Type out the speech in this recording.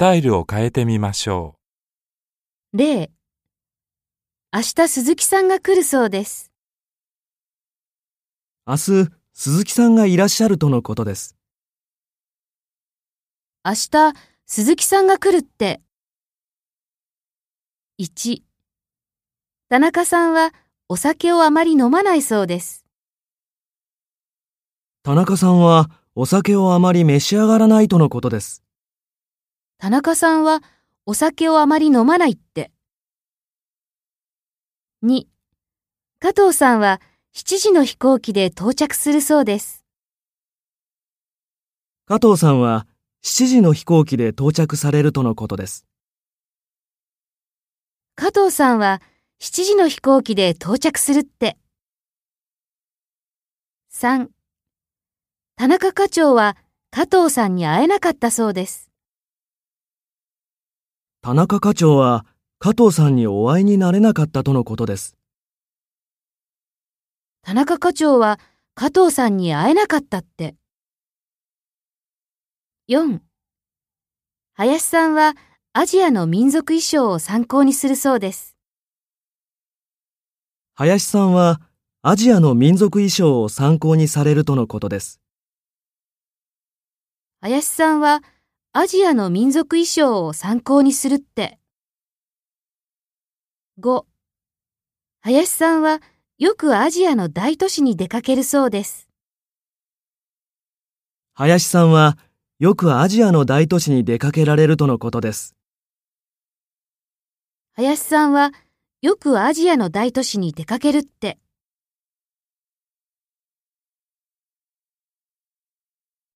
タイルを変えてみましょ例明日鈴木さんが来るそうです。明日、鈴木さんがいらっしゃるとのことです。明日鈴木さんが来るって。1田中さんはお酒をあまり飲まないそうです。田中さんはお酒をあまり召し上がらないとのことです。田中さんはお酒をあまり飲まないって。2加藤さんは7時の飛行機で到着するそうです。加藤さんは7時の飛行機で到着されるとのことです。加藤さんは7時の飛行機で到着するって。3田中課長は加藤さんに会えなかったそうです。田中課長は加藤さんにお会いになれなかったとのことです。田中課長は加藤さんに会えなかったって。4林さんはアジアの民族衣装を参考にするそうです。林さんはアジアの民族衣装を参考にされるとのことです。林さんはアジアの民族衣装を参考にするって。5林さんはよくアジアの大都市に出かけるそうです。林さんはよくアジアの大都市に出かけられるとのことです。林さんはよくアジアの大都市に出かけるって。